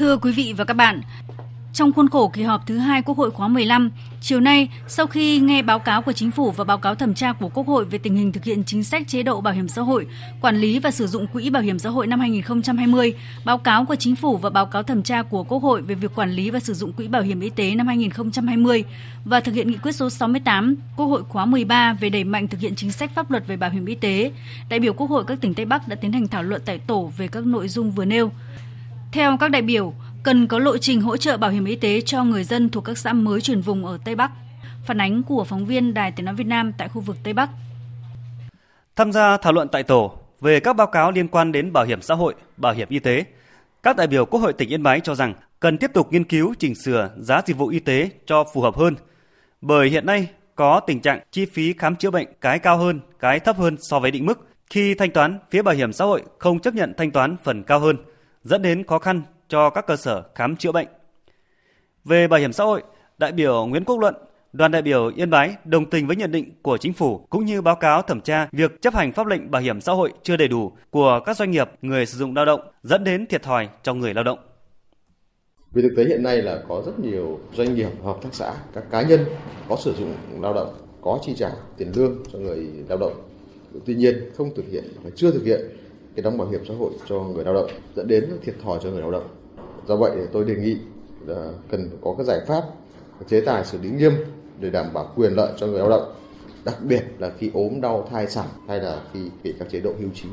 Thưa quý vị và các bạn, trong khuôn khổ kỳ họp thứ hai Quốc hội khóa 15, chiều nay, sau khi nghe báo cáo của Chính phủ và báo cáo thẩm tra của Quốc hội về tình hình thực hiện chính sách chế độ bảo hiểm xã hội, quản lý và sử dụng quỹ bảo hiểm xã hội năm 2020, báo cáo của Chính phủ và báo cáo thẩm tra của Quốc hội về việc quản lý và sử dụng quỹ bảo hiểm y tế năm 2020 và thực hiện nghị quyết số 68 Quốc hội khóa 13 về đẩy mạnh thực hiện chính sách pháp luật về bảo hiểm y tế, đại biểu Quốc hội các tỉnh Tây Bắc đã tiến hành thảo luận tại tổ về các nội dung vừa nêu. Theo các đại biểu, cần có lộ trình hỗ trợ bảo hiểm y tế cho người dân thuộc các xã mới chuyển vùng ở Tây Bắc. Phản ánh của phóng viên Đài Tiếng nói Việt Nam tại khu vực Tây Bắc. Tham gia thảo luận tại tổ về các báo cáo liên quan đến bảo hiểm xã hội, bảo hiểm y tế, các đại biểu Quốc hội tỉnh Yên Bái cho rằng cần tiếp tục nghiên cứu chỉnh sửa giá dịch vụ y tế cho phù hợp hơn. Bởi hiện nay có tình trạng chi phí khám chữa bệnh cái cao hơn, cái thấp hơn so với định mức khi thanh toán phía bảo hiểm xã hội không chấp nhận thanh toán phần cao hơn, dẫn đến khó khăn cho các cơ sở khám chữa bệnh. Về bảo hiểm xã hội, đại biểu Nguyễn Quốc Luận, đoàn đại biểu Yên Bái đồng tình với nhận định của chính phủ cũng như báo cáo thẩm tra việc chấp hành pháp lệnh bảo hiểm xã hội chưa đầy đủ của các doanh nghiệp người sử dụng lao động dẫn đến thiệt thòi cho người lao động. Vì thực tế hiện nay là có rất nhiều doanh nghiệp, hợp tác xã, các cá nhân có sử dụng lao động, có chi trả tiền lương cho người lao động. Tuy nhiên không thực hiện và chưa thực hiện cái đóng bảo hiểm xã hội cho người lao động dẫn đến thiệt thòi cho người lao động. Do vậy tôi đề nghị là cần có các giải pháp chế tài xử lý nghiêm để đảm bảo quyền lợi cho người lao động, đặc biệt là khi ốm đau thai sản hay là khi bị các chế độ hưu trí.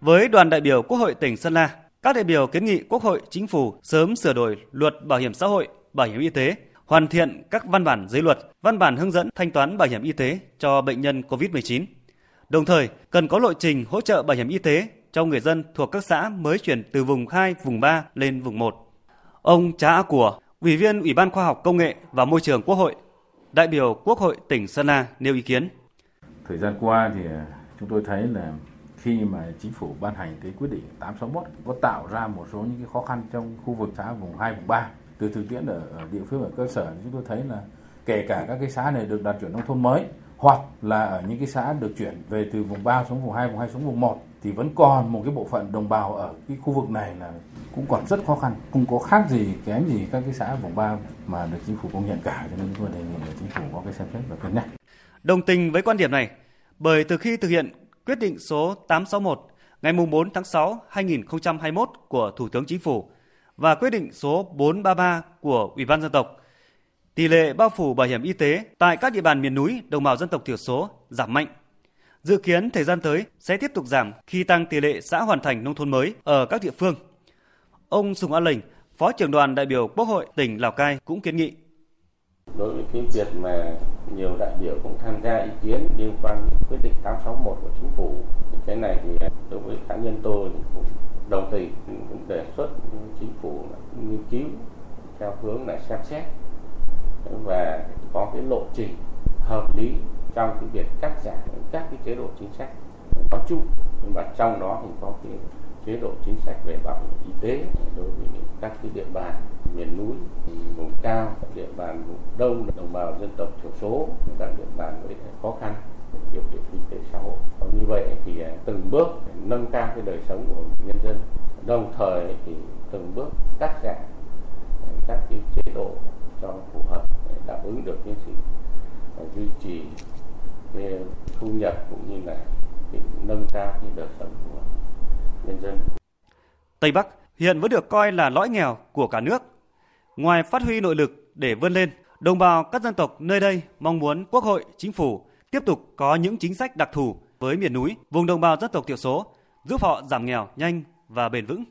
Với đoàn đại biểu Quốc hội tỉnh Sơn La, các đại biểu kiến nghị Quốc hội, Chính phủ sớm sửa đổi luật bảo hiểm xã hội, bảo hiểm y tế, hoàn thiện các văn bản dưới luật, văn bản hướng dẫn thanh toán bảo hiểm y tế cho bệnh nhân COVID-19. Đồng thời, cần có lộ trình hỗ trợ bảo hiểm y tế cho người dân thuộc các xã mới chuyển từ vùng 2, vùng 3 lên vùng 1. Ông Trá A Của, Ủy viên Ủy ban Khoa học Công nghệ và Môi trường Quốc hội, đại biểu Quốc hội tỉnh Sơn La nêu ý kiến. Thời gian qua thì à, chúng tôi thấy là khi mà chính phủ ban hành cái quyết định 861 có tạo ra một số những cái khó khăn trong khu vực xã vùng 2, vùng 3. Từ thực tiễn ở địa phương ở cơ sở chúng tôi thấy là kể cả các cái xã này được đạt chuẩn nông thôn mới hoặc là ở những cái xã được chuyển về từ vùng 3 xuống vùng 2, vùng 2 xuống vùng 1 thì vẫn còn một cái bộ phận đồng bào ở cái khu vực này là cũng còn rất khó khăn, không có khác gì kém gì các cái xã vùng 3 mà được chính phủ công nhận cả cho nên chúng tôi đề nghị là chính phủ có cái xem xét và cân nhắc. Đồng tình với quan điểm này, bởi từ khi thực hiện quyết định số 861 ngày 4 tháng 6 2021 của Thủ tướng Chính phủ và quyết định số 433 của Ủy ban dân tộc tỷ lệ bao phủ bảo hiểm y tế tại các địa bàn miền núi đồng bào dân tộc thiểu số giảm mạnh. Dự kiến thời gian tới sẽ tiếp tục giảm khi tăng tỷ lệ xã hoàn thành nông thôn mới ở các địa phương. Ông Sùng A Lệnh, Phó trưởng đoàn đại biểu Quốc hội tỉnh Lào Cai cũng kiến nghị. Đối với cái việc mà nhiều đại biểu cũng tham gia ý kiến liên quan đến quyết định 861 của chính phủ, cái này thì đối với cá nhân tôi cũng đồng tình cũng đề xuất chính phủ nghiên cứu theo hướng là xem xét và có cái lộ trình hợp lý trong cái việc cắt giảm các cái chế độ chính sách nói chung. Nhưng mà trong đó thì có cái chế độ chính sách về bảo hiểm y tế đối với các cái địa bàn miền núi, vùng cao, địa bàn vùng đông, đồng bào dân tộc thiểu số, các địa bàn với khó khăn, điều kiện kinh tế xã hội. Và như vậy thì à, từng bước nâng cao cái đời sống của nhân dân, đồng thời thì từng bước cắt giảm các cái chế độ cho phù hợp để đáp ứng được cái sự ờ, duy trì cái thu nhập cũng như là nâng cao cái đời sống của nhân dân. Tây Bắc hiện vẫn được coi là lõi nghèo của cả nước. Ngoài phát huy nội lực để vươn lên, đồng bào các dân tộc nơi đây mong muốn Quốc hội, Chính phủ tiếp tục có những chính sách đặc thù với miền núi, vùng đồng bào dân tộc thiểu số, giúp họ giảm nghèo nhanh và bền vững.